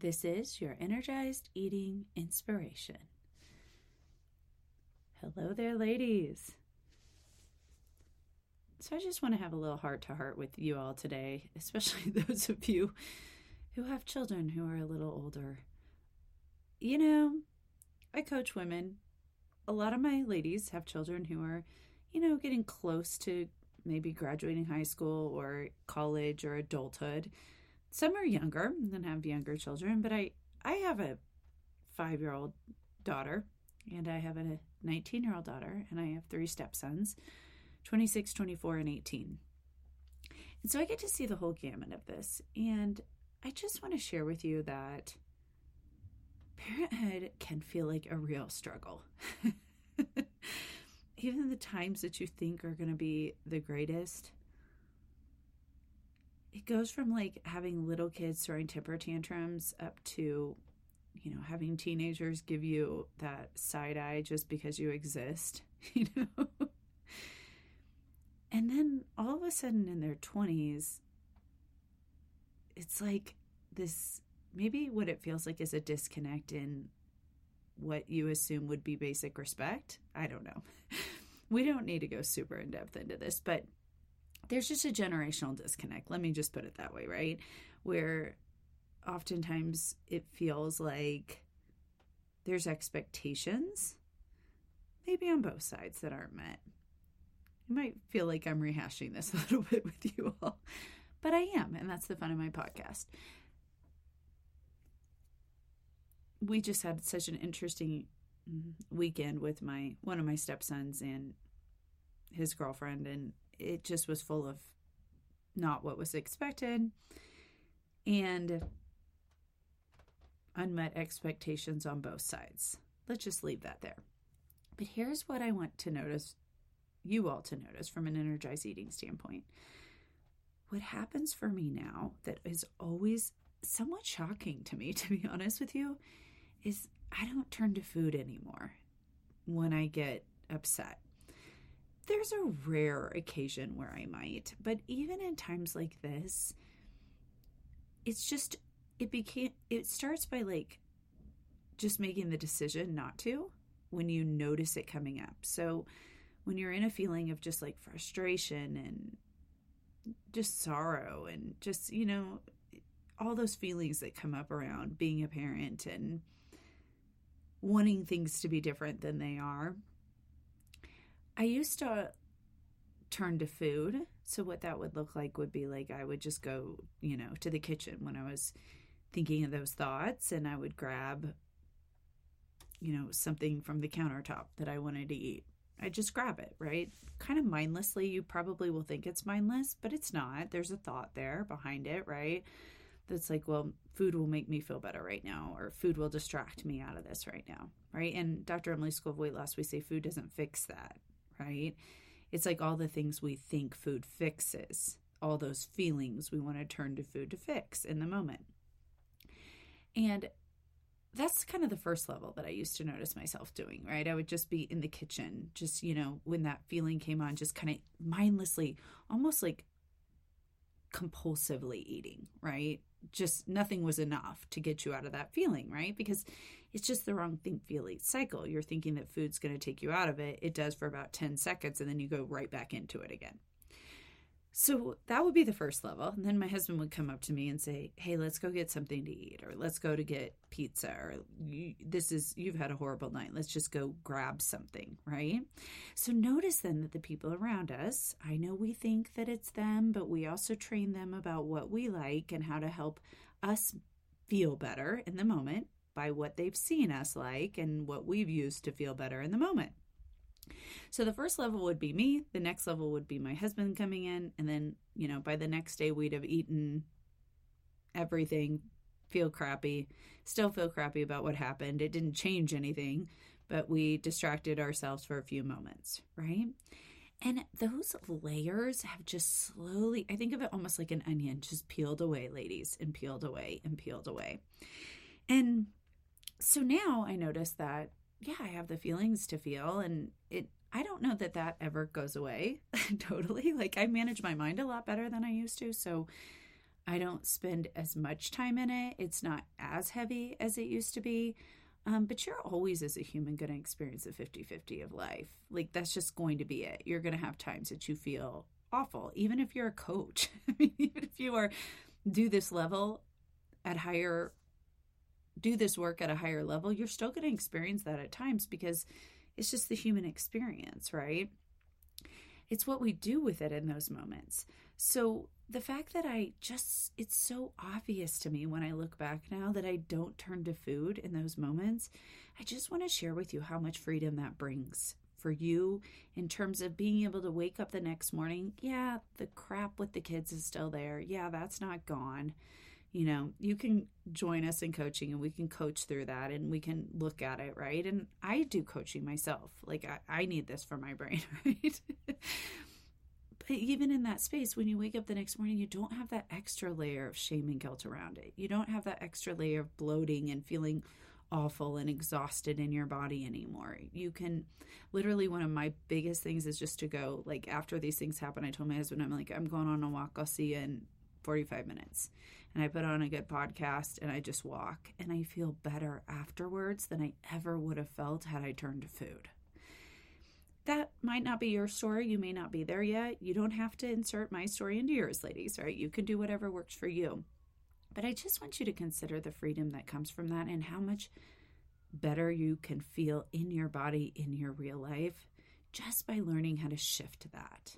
This is your energized eating inspiration. Hello there, ladies. So, I just want to have a little heart to heart with you all today, especially those of you who have children who are a little older. You know, I coach women. A lot of my ladies have children who are, you know, getting close to maybe graduating high school or college or adulthood. Some are younger and have younger children, but I I have a 5-year-old daughter and I have a 19-year-old daughter and I have three stepsons, 26, 24 and 18. And so I get to see the whole gamut of this and I just want to share with you that parenthood can feel like a real struggle. Even the times that you think are going to be the greatest, it goes from like having little kids throwing temper tantrums up to, you know, having teenagers give you that side eye just because you exist, you know? and then all of a sudden in their 20s, it's like this maybe what it feels like is a disconnect in what you assume would be basic respect. I don't know. We don't need to go super in depth into this, but there's just a generational disconnect. Let me just put it that way, right? Where oftentimes it feels like there's expectations, maybe on both sides, that aren't met. You might feel like I'm rehashing this a little bit with you all, but I am, and that's the fun of my podcast. we just had such an interesting weekend with my one of my stepsons and his girlfriend and it just was full of not what was expected and unmet expectations on both sides. Let's just leave that there. But here's what I want to notice you all to notice from an energized eating standpoint. What happens for me now that is always somewhat shocking to me, to be honest with you, is I don't turn to food anymore when I get upset. There's a rare occasion where I might, but even in times like this, it's just, it became, it starts by like just making the decision not to when you notice it coming up. So when you're in a feeling of just like frustration and just sorrow and just, you know, all those feelings that come up around being a parent and wanting things to be different than they are. I used to turn to food. So, what that would look like would be like I would just go, you know, to the kitchen when I was thinking of those thoughts and I would grab, you know, something from the countertop that I wanted to eat. I just grab it, right? Kind of mindlessly. You probably will think it's mindless, but it's not. There's a thought there behind it, right? that's like, well, food will make me feel better right now, or food will distract me out of this right now, right? And Dr. Emily School of Weight Loss, we say food doesn't fix that, right? It's like all the things we think food fixes, all those feelings we want to turn to food to fix in the moment. And that's kind of the first level that I used to notice myself doing, right? I would just be in the kitchen, just, you know, when that feeling came on, just kind of mindlessly, almost like compulsively eating, right? Just nothing was enough to get you out of that feeling, right? Because it's just the wrong think, feel, eat cycle. You're thinking that food's going to take you out of it. It does for about 10 seconds, and then you go right back into it again. So that would be the first level. And then my husband would come up to me and say, Hey, let's go get something to eat, or let's go to get pizza, or this is, you've had a horrible night. Let's just go grab something, right? So notice then that the people around us, I know we think that it's them, but we also train them about what we like and how to help us feel better in the moment by what they've seen us like and what we've used to feel better in the moment. So the first level would be me, the next level would be my husband coming in, and then, you know, by the next day we'd have eaten everything, feel crappy, still feel crappy about what happened. It didn't change anything, but we distracted ourselves for a few moments, right? And those layers have just slowly, I think of it almost like an onion, just peeled away, ladies, and peeled away and peeled away. And so now I notice that yeah, I have the feelings to feel and it I don't know that that ever goes away totally. Like I manage my mind a lot better than I used to, so I don't spend as much time in it. It's not as heavy as it used to be. Um, but you're always, as a human, going to experience a 50 50 of life. Like, that's just going to be it. You're going to have times that you feel awful, even if you're a coach. Even if you are, do this level at higher, do this work at a higher level, you're still going to experience that at times because it's just the human experience, right? It's what we do with it in those moments. So the fact that I just, it's so obvious to me when I look back now that I don't turn to food in those moments, I just want to share with you how much freedom that brings for you in terms of being able to wake up the next morning. Yeah, the crap with the kids is still there. Yeah, that's not gone. You know, you can join us in coaching and we can coach through that and we can look at it, right? And I do coaching myself. Like, I, I need this for my brain, right? but even in that space, when you wake up the next morning, you don't have that extra layer of shame and guilt around it. You don't have that extra layer of bloating and feeling awful and exhausted in your body anymore. You can literally one of my biggest things is just to go like after these things happen, I told my husband, I'm like, I'm going on a walk. I'll see you in 45 minutes. And I put on a good podcast and I just walk and I feel better afterwards than I ever would have felt had I turned to food. That might not be your story. You may not be there yet. You don't have to insert my story into yours, ladies, right? You can do whatever works for you. But I just want you to consider the freedom that comes from that and how much better you can feel in your body in your real life just by learning how to shift that.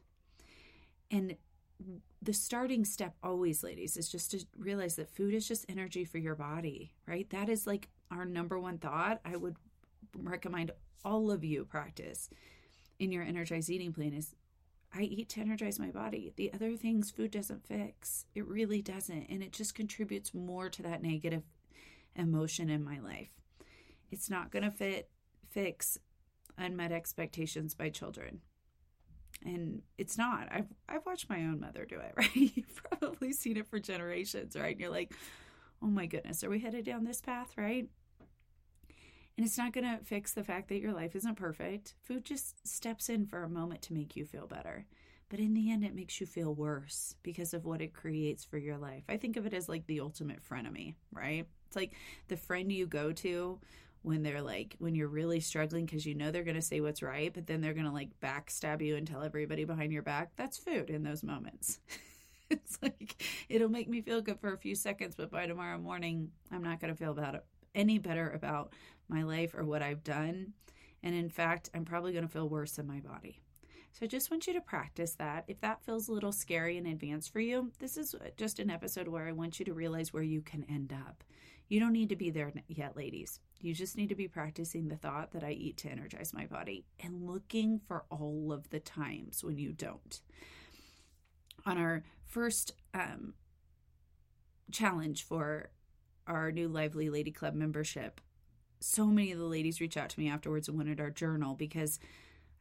And the starting step always ladies is just to realize that food is just energy for your body, right? That is like our number one thought. I would recommend all of you practice in your energized eating plan is I eat to energize my body. The other things food doesn't fix. It really doesn't. And it just contributes more to that negative emotion in my life. It's not going to fit fix unmet expectations by children. And it's not. I've I've watched my own mother do it, right? You've probably seen it for generations, right? And you're like, "Oh my goodness, are we headed down this path, right?" And it's not going to fix the fact that your life isn't perfect. Food just steps in for a moment to make you feel better. But in the end, it makes you feel worse because of what it creates for your life. I think of it as like the ultimate frenemy, right? It's like the friend you go to when they're like, when you're really struggling because you know they're going to say what's right, but then they're going to like backstab you and tell everybody behind your back. That's food in those moments. it's like, it'll make me feel good for a few seconds, but by tomorrow morning, I'm not going to feel about it any better about my life or what I've done. And in fact, I'm probably going to feel worse in my body. So I just want you to practice that. If that feels a little scary in advance for you, this is uh, just an episode where I want you to realize where you can end up. You don't need to be there yet, ladies. You just need to be practicing the thought that I eat to energize my body and looking for all of the times when you don't. On our first um, challenge for our new Lively Lady Club membership, so many of the ladies reached out to me afterwards and wanted our journal because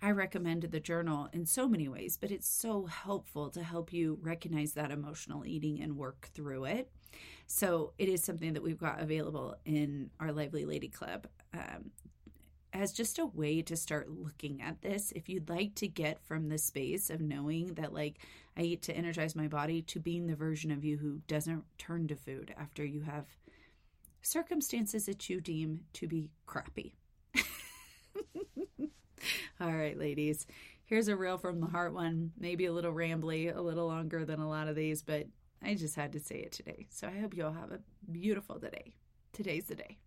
I recommended the journal in so many ways, but it's so helpful to help you recognize that emotional eating and work through it. So it is something that we've got available in our Lively Lady Club um, as just a way to start looking at this. If you'd like to get from the space of knowing that, like, I eat to energize my body to being the version of you who doesn't turn to food after you have circumstances that you deem to be crappy. All right, ladies. Here's a real from the heart one, maybe a little rambly, a little longer than a lot of these, but I just had to say it today. So I hope you all have a beautiful day. Today's the day.